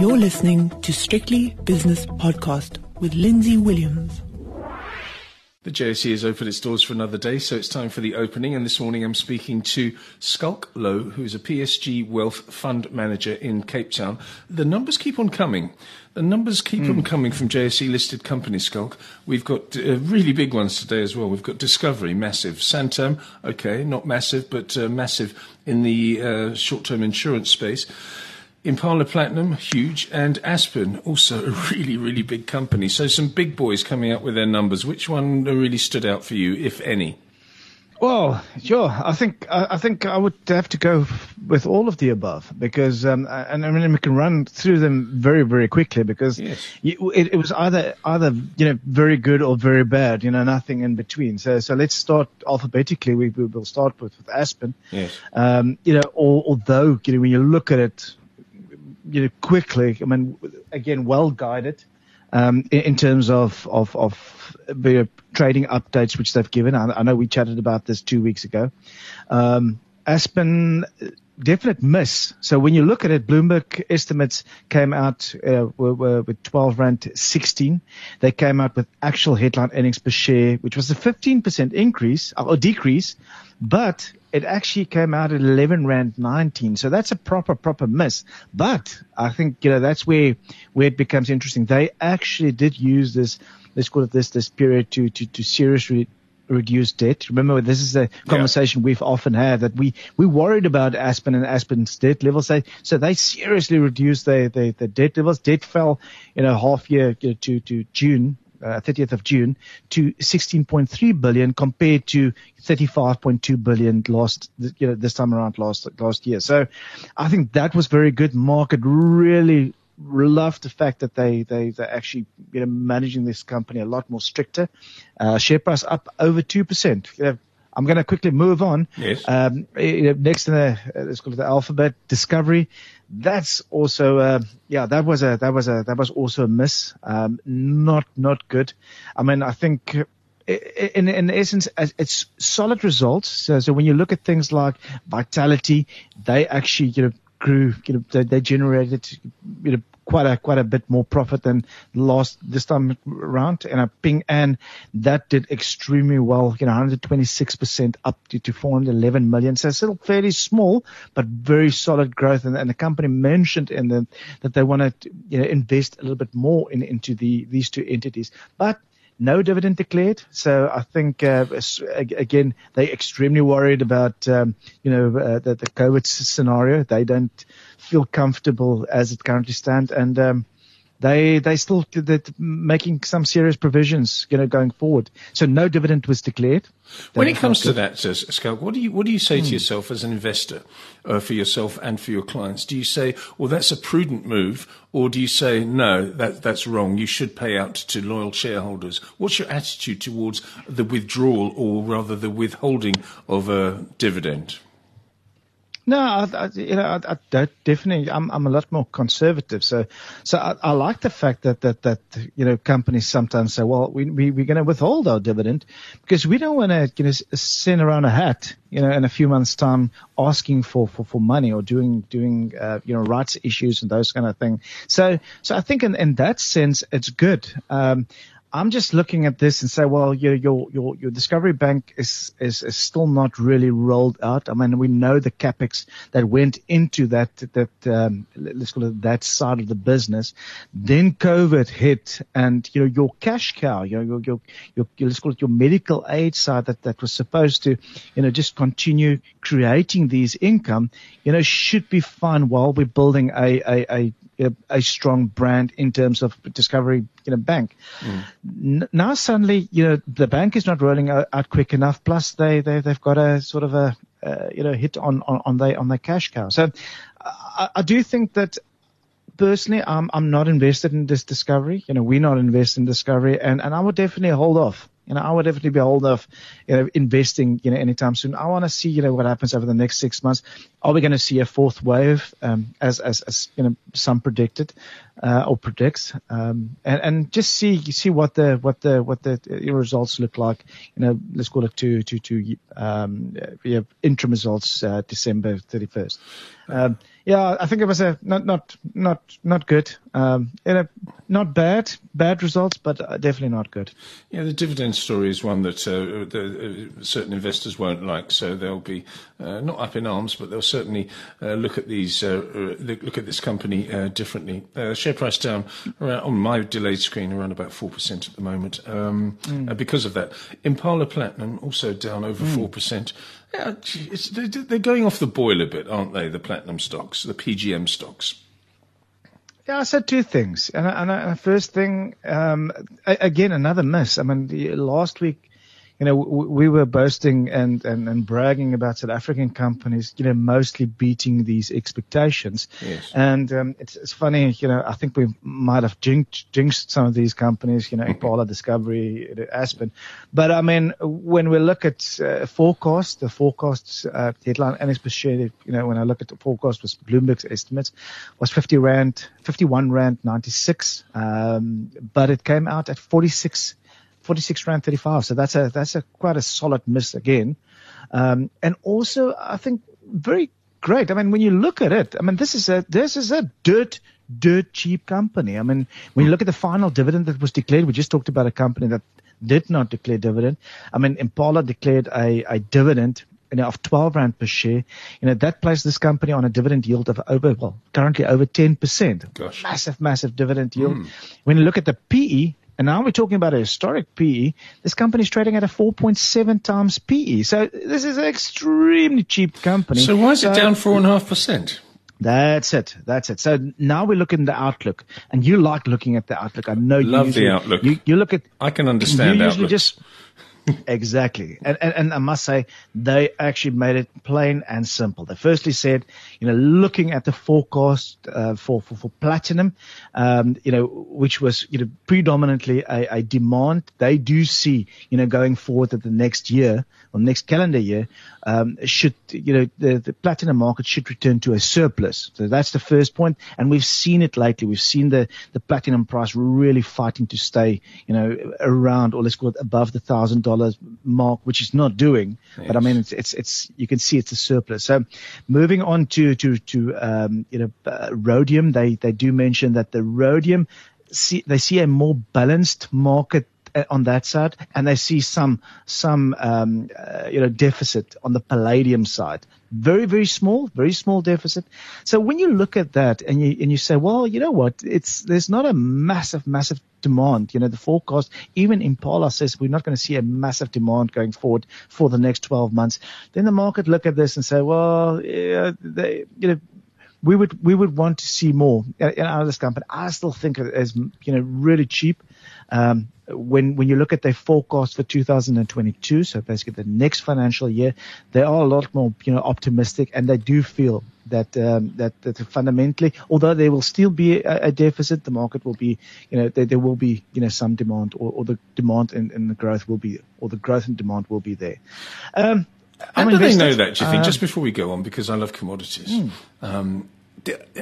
You're listening to Strictly Business Podcast with Lindsay Williams. The JSE has opened its doors for another day, so it's time for the opening. And this morning I'm speaking to Schalk Louw, who's a PSG Wealth Fund Manager in Cape Town. The numbers keep on coming. The numbers keep mm. on coming from JSE listed companies, Schalk. We've got uh, really big ones today as well. We've got Discovery, massive. Santam, okay, not massive, but uh, massive in the uh, short term insurance space. Impala Platinum, huge, and Aspen, also a really, really big company. So some big boys coming up with their numbers. Which one really stood out for you, if any? Well, sure. I think I think I would have to go with all of the above because, um, and I mean we can run through them very very quickly because yes. it, it, was either either you know very good or very bad, you know, nothing in between. So so let's start alphabetically. We, we will start with, with Aspen. Yes. Um, you know, although you know when you look at it you know, quickly. I mean, again, well guided um, in, in, terms of of, of trading updates which they've given. I, I, know we chatted about this two weeks ago. Um, Aspen definite miss. So when you look at it, Bloomberg estimates came out uh, were, were with 12 rand 16. They came out with actual headline earnings per share, which was a 15% increase or decrease, but it actually came out at 11 rand 19. So that's a proper, proper miss. But I think, you know, that's where, where it becomes interesting. They actually did use this, let's call it this, this period to, to, to seriously reduce debt. Remember, this is a conversation yeah. we've often had that we, we worried about Aspen and Aspen's debt levels. They, so they seriously reduced their, their, their debt levels. Debt fell, in a half year to, to June uh, 30th of June to 16.3 billion compared to 35.2 billion last, you know, this time around last, last year. So I think that was very good. Market really loved the fact that they, they, they're actually, you know, managing this company a lot more stricter. Uh, share price up over 2%. You know, I'm going to quickly move on. Yes. Um, next in the, uh, let's call it the alphabet, Discovery. That's also, uh, yeah, that was a, that was a, that was also a miss. Um, not, not good. I mean, I think, in, in essence, it's solid results. So, so when you look at things like vitality, they actually, you know, grew, you know, they, they generated, you know, quite a quite a bit more profit than last this time around. And a Ping An that did extremely well, you know, 126% up to, to 411 million. So still fairly small, but very solid growth. And, and the company mentioned in the, that they want to you know invest a little bit more in, into the these two entities, but no dividend declared. So I think uh, again they're extremely worried about um, you know uh, the, the COVID scenario. They don't feel comfortable as it currently stands, and um, they they still they're making some serious provisions, you know, going forward. So no dividend was declared. When it comes to that, uh, Schalk, what do you what do you say hmm. to yourself as an investor, uh, for yourself and for your clients? Do you say, well, that's a prudent move, or do you say, no, that that's wrong? You should pay out to loyal shareholders. What's your attitude towards the withdrawal, or rather the withholding of a dividend? No, I, I, you know, I, I definitely. I'm, I'm a lot more conservative. So, so I, I like the fact that that that you know companies sometimes say, well, we, we we're going to withhold our dividend because we don't want to you know send around a hat, you know, in a few months' time asking for for, for money or doing doing uh, you know rights issues and those kind of things. So, so I think in in that sense, it's good. Um, I'm just looking at this and say, well, your your your, your Discovery Bank is, is, is still not really rolled out. I mean, we know the capex that went into that that um, let's call it that side of the business. Then COVID hit, and you know your cash cow, your your, your, your let's call it your medical aid side that that was supposed to, you know, just continue creating these income, you know, should be fine while we're building a a, a a, a strong brand in terms of Discovery, you know, bank. Mm. N- now suddenly, you know, the bank is not rolling out, out quick enough. Plus, they, they they've got a sort of a uh, you know hit on on on their on their cash cow. So, I, I do think that personally, I'm I'm not invested in this discovery. You know, we're not invested in discovery, and and I would definitely hold off you know, I would definitely be hold of, you know, investing, you know, anytime soon. I want to see, you know, what happens over the next six months. Are we going to see a fourth wave, um, as, as, as, you know, some predicted, uh, or predicts, um, and, and just see, see what the, what the, what the results look like. You know, let's call it to, to, to, um, have interim results, uh, December 31st. Um, Yeah, I think it was a not not not not good. Um, know, not bad, bad results, but uh, definitely not good. Yeah, the dividend story is one that uh, the, uh, certain investors won't like, so they'll be uh, not up in arms, but they'll certainly uh, look at these uh, look at this company differently. share price down around, on my delayed screen around about four percent at the moment um, mm. because of that. Impala Platinum also down over mm. four mm. percent. Yeah, they're going off the boil a bit, aren't they? The platinum stocks, the PGM stocks. Yeah, I said two things, and, and, and first thing, um, again, another miss. I mean, the, last week you know, we were boasting and, and, and bragging about South African companies, you know, mostly beating these expectations. Yes. And um, it's, it's funny, you know, I think we might have jinxed, jinxed some of these companies, you know, Impala Discovery, Aspen. But I mean, when we look at uh, forecast, the forecast uh, headline earnings per share, you know, when I look at the forecast was Bloomberg's estimates was 50 rand, 51 rand 96. Um, but it came out at 46 46 rand 35. So that's a, that's a quite a solid miss again. Um, and also I think very great. I mean, when you look at it, I mean, this is a, this is a dirt, dirt cheap company. I mean, when you look at the final dividend that was declared, we just talked about a company that did not declare dividend. I mean, Impala declared a, a dividend you know, of 12 rand per share. You know, that places this company on a dividend yield of over, well, currently over 10%. Gosh. Massive, massive dividend yield. Mm. When you look at the PE, and now we're talking about a historic PE. This company is trading at a 4.7 times PE. So this is an extremely cheap company. So why is it down four and a half percent? That's it. That's it. So now we look in the outlook, and you like looking at the outlook. I know you love usually, the outlook. You, you, look at. I can understand. You usually outlook. just exactly. And, and, and I must say, they actually made it plain and simple. They firstly said, you know, looking at the forecast uh, for, for, for platinum, um, you know, which was, you know, predominantly a, a demand, they do see, you know, going forward that the next year or next calendar year, um, should, you know, the, the platinum market should return to a surplus. So that's the first point. And we've seen it lately. We've seen the, the platinum price really fighting to stay, you know, around or let's call it above the thousand dollars mark, which is not doing. Yes. But I mean, it's, it's, it's, you can see it's a surplus. So moving on to, to, to, um, you know, uh, rhodium, they, they do mention that the rhodium, see, they see a more balanced market on that side, and they see some some um, uh, you know deficit on the palladium side. Very very small, very small deficit. So when you look at that and you and you say, well, you know what, it's there's not a massive massive demand. You know the forecast, even Impala says we're not going to see a massive demand going forward for the next 12 months. Then the market look at this and say, well, yeah, they you know we would we would want to see more in this company. I still think it is you know really cheap. Um, when when you look at their forecast for 2022, so basically the next financial year, they are a lot more you know optimistic, and they do feel that um, that that fundamentally, although there will still be a, a deficit, the market will be you know there, there will be you know some demand, or, or the demand and, and, the growth will be, or the growth and demand will be there. Um, how do they know that? Do you think? Uh, Just before we go on, because I love commodities. Mm. Um,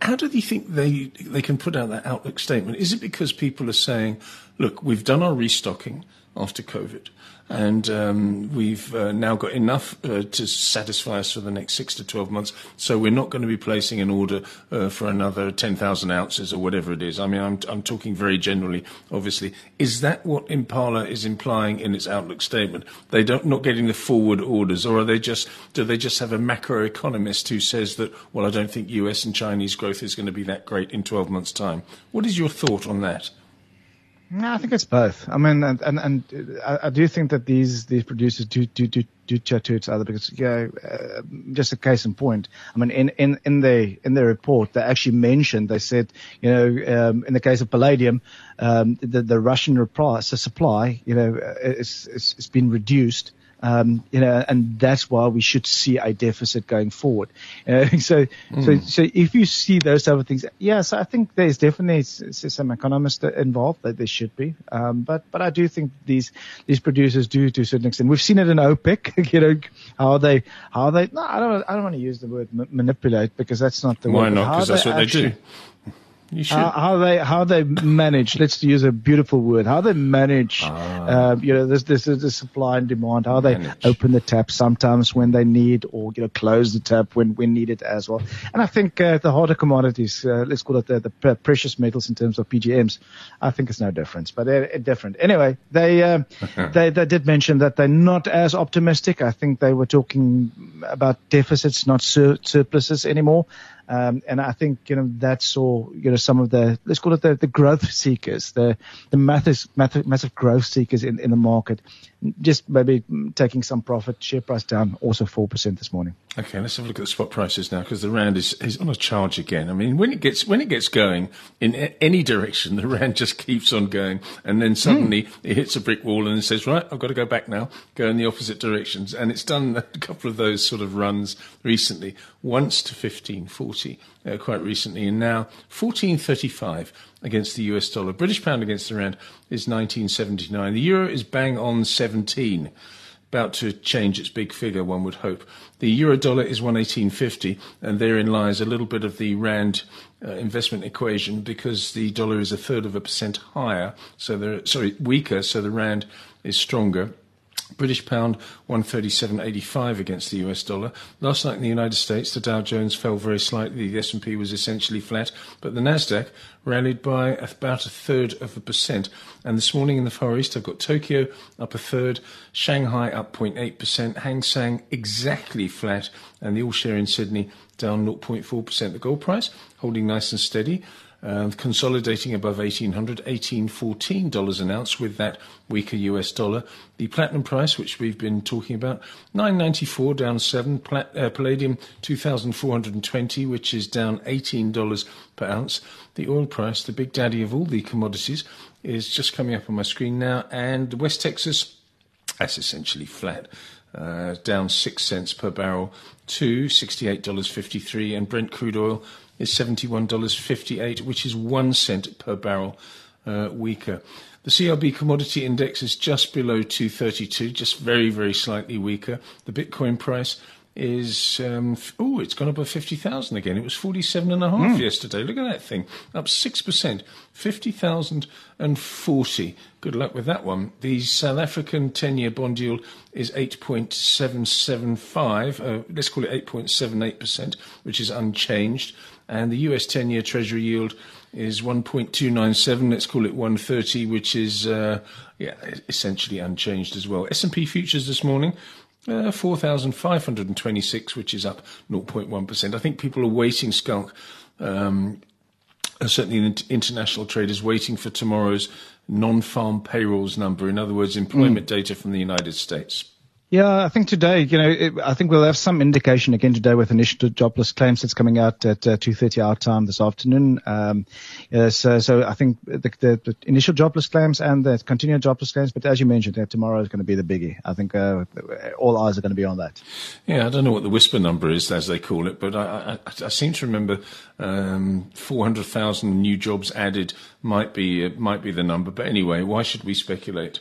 how do they think they they can put out that outlook statement? Is it because people are saying, "Look, we've done our restocking after COVID and um, we've uh, now got enough uh, to satisfy us for the next six to 12 months. So we're not going to be placing an order uh, for another 10,000 ounces or whatever it is. I mean, I'm, I'm talking very generally, obviously. Is that what Impala is implying in its outlook statement? They don't not getting the forward orders, or are they just do they just have a macroeconomist who says that well, I don't think U.S. and Chinese growth is going to be that great in 12 months' time? What is your thought on that? No, I think it's both. I mean, and and, and I, I, do think that these these producers do do do, do chat to each other because yeah, uh, just a case in point. I mean, in in in the in their report, they actually mentioned they said you know um, in the case of palladium, um, the the Russian price, the supply, you know, it's it's, it's been reduced. Um, you know, and that's why we should see a deficit going forward. Uh, so, mm. so, so if you see those type of things, yeah, so I think there's definitely some economists involved that there should be. Um, but, but I do think these, these producers do to a certain extent. We've seen it in OPEC, you know, how they, how they, no, I don't, I don't want to use the word manipulate because that's not the why word. Why not? Because that's what actually, they do. How, how they how they manage. let's use a beautiful word. How they manage, Ah. uh, you know, this this is the supply and demand. How they Manage. open the tap sometimes when they need, or you know, close the tap when when needed as well. And I think uh, the harder commodities, uh, let's call it the, the precious metals in terms of PGMs, I think it's no difference. But they're different. Anyway, they uh, they they did mention that they're not as optimistic. I think they were talking about deficits, not sur- surpluses anymore. Um, and I think, you know, that saw, you know, some of the, let's call it the, the growth seekers, the, the massive, massive, growth seekers in, in the market, just maybe mm, taking some profit, share price down also 4% this morning. Okay, let's have a look at the spot prices now because the rand is, is on a charge again. I mean, when it gets when it gets going in a- any direction, the rand just keeps on going, and then suddenly it hits a brick wall and says, "Right, I've got to go back now, go in the opposite directions." And it's done a couple of those sort of runs recently. Once to fifteen forty uh, quite recently, and now fourteen thirty five against the US dollar. British pound against the rand is nineteen seventy nine. The euro is bang on seventeen about to change its big figure, one would hope. The euro dollar is 118.50, and therein lies a little bit of the rand uh, investment equation because the dollar is a third of a percent higher, so the sorry weaker, so the rand is stronger. British pound 137.85 against the US dollar. Last night in the United States, the Dow Jones fell very slightly. The S&P was essentially flat, but the Nasdaq rallied by about a third of a percent. And this morning in the Far East, I've got Tokyo up a third, Shanghai up 0.8%, Hang Seng exactly flat, and the All Share in Sydney down 0.4%. The gold price holding nice and steady. Uh, consolidating above 1800 1814 dollars an ounce with that weaker US dollar. The platinum price, which we've been talking about, 994 down 7. Plat- uh, palladium 2420, which is down 18 dollars per ounce. The oil price, the big daddy of all the commodities, is just coming up on my screen now. And West Texas, that's essentially flat. Uh, down six cents per barrel to $68.53, and Brent crude oil is $71.58, which is one cent per barrel uh, weaker. The CRB commodity index is just below 232, just very, very slightly weaker. The Bitcoin price is um, f- oh, it's gone up above fifty thousand again. It was forty-seven and a half yesterday. Look at that thing, up six percent, fifty thousand and forty. Good luck with that one. The South African ten-year bond yield is eight point seven seven five. Uh, let's call it eight point seven eight percent, which is unchanged. And the US ten-year Treasury yield is one point two nine seven. Let's call it one thirty, which is uh, yeah essentially unchanged as well. S and P futures this morning. Uh, 4,526, which is up 0.1%. I think people are waiting, Schalk, um, uh, certainly in international traders, waiting for tomorrow's non-farm payrolls number. In other words, employment data from the United States. Yeah, I think today, you know, it, I think we'll have some indication again today with initial jobless claims that's coming out at uh, 2.30 our time this afternoon. Um, so, so I think the, the, the initial jobless claims and the continued jobless claims, but as you mentioned, tomorrow is going to be the biggie. I think uh, all eyes are going to be on that. Yeah, I don't know what the whisper number is, as they call it, but I, I, I seem to remember um, 400,000 new jobs added might be uh, might be the number. But anyway, why should we speculate?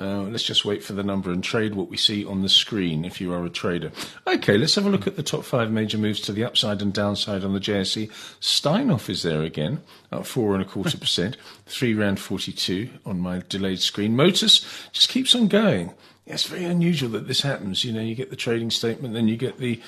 Uh, let's just wait for the number and trade what we see on the screen if you are a trader. Okay, let's have a look at the top five major moves to the upside and downside on the JSE. Steinhoff is there again, up four and a quarter percent, three round 42 on my delayed screen. Motus just keeps on going. Yeah, it's very unusual that this happens. You know, you get the trading statement, then you get the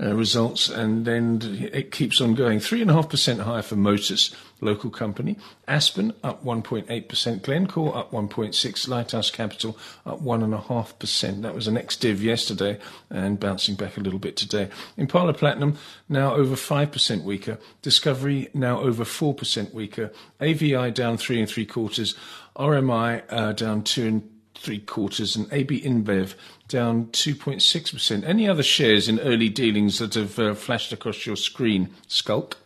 uh, results, and then it keeps on going. Three and a half percent higher for Motus, local company. Aspen up 1.8 percent. Glencore up 1.6. Lighthouse Capital up one and a half percent. That was an ex-div yesterday, and bouncing back a little bit today. Impala Platinum now over five percent weaker. Discovery now over four percent weaker. AVI down three and three quarters. RMI uh, down two and three quarters, and AB InBev down 2.6%. Any other shares in early dealings that have uh, flashed across your screen, Schalk?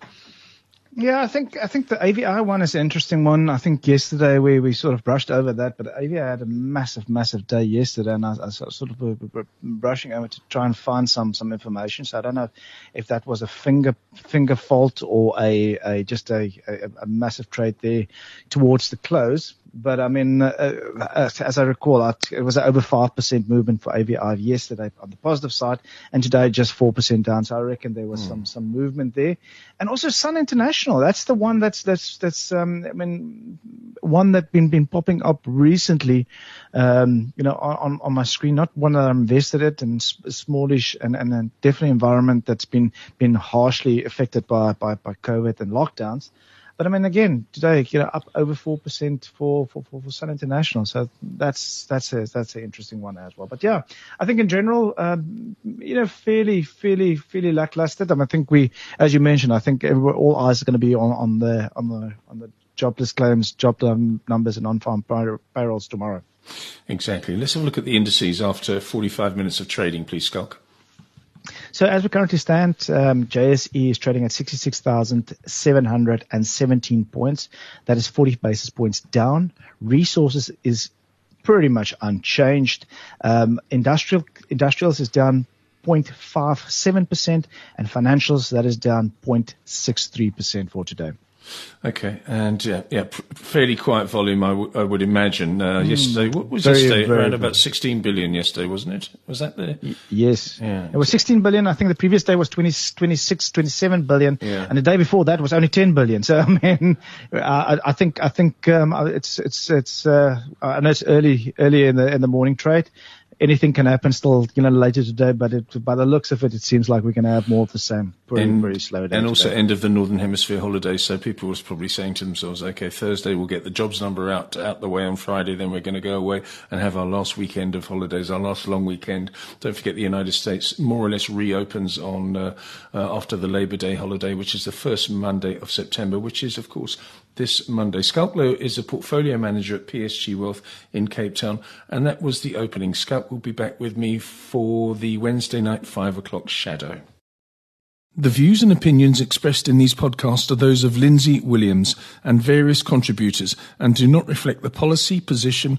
Yeah, I think I think the AVI one is an interesting one. I think yesterday we, we sort of brushed over that, but AVI had a massive, massive day yesterday, and I, I sort of brushing over to try and find some some information. So I don't know if that was a finger finger fault or a, a just a, a, a massive trade there towards the close. But I mean, uh, uh, as I recall, it was over 5% movement for AVI yesterday on the positive side and today just 4% down. So I reckon there was mm. some, some movement there. And also Sun International. That's the one that's, that's, that's, um, I mean, one that's been, been popping up recently, um, you know, on, on my screen, not one that I'm invested in and smallish and, and a definitely environment that's been, been harshly affected by, by, by COVID and lockdowns. But I mean, again, today, you know, up over 4% for, for, for, for Sun International. So that's, that's a, that's an interesting one as well. But yeah, I think in general, um, you know, fairly, fairly, fairly lackluster. I, mean, I think we, as you mentioned, I think all eyes are going to be on, on the, on the, on the jobless claims, job numbers and on-farm payrolls tomorrow. Exactly. Let's have a look at the indices after 45 minutes of trading, please, Schalk. So as we currently stand, um, JSE is trading at 66,717 points. That is 40 basis points down. Resources is pretty much unchanged. Um, industrial industrials is down 0.57% and financials that is down 0.63% for today. Okay, and yeah, yeah, fairly quiet volume, I, w- I would imagine. Uh, mm, yesterday, what was very, yesterday? Very, Around about 16 billion yesterday, wasn't it? Was that the? Y- yes. Yeah. It was 16 billion. I think the previous day was 20, 26, 27 billion, yeah. and the day before that was only 10 billion. So I mean, I, I think I think um, it's it's it's. Uh, I know it's early early in the in the morning trade, anything can happen still, you know, later today. But it, by the looks of it, it seems like we're going to have more of the same. Pretty, and, pretty slow. And also today. end of the Northern Hemisphere holiday. So people was probably saying to themselves, okay, Thursday we'll get the jobs number out out the way on Friday. Then we're going to go away and have our last weekend of holidays, our last long weekend. Don't forget the United States more or less reopens on uh, uh, after the Labor Day holiday, which is the first Monday of September, which is of course this Monday. Schalk Louw is a portfolio manager at PSG Wealth in Cape Town, and that was the opening. Schalk will be back with me for the Wednesday night five o'clock shadow. The views and opinions expressed in these podcasts are those of Lindsay Williams and various contributors and do not reflect the policy, position,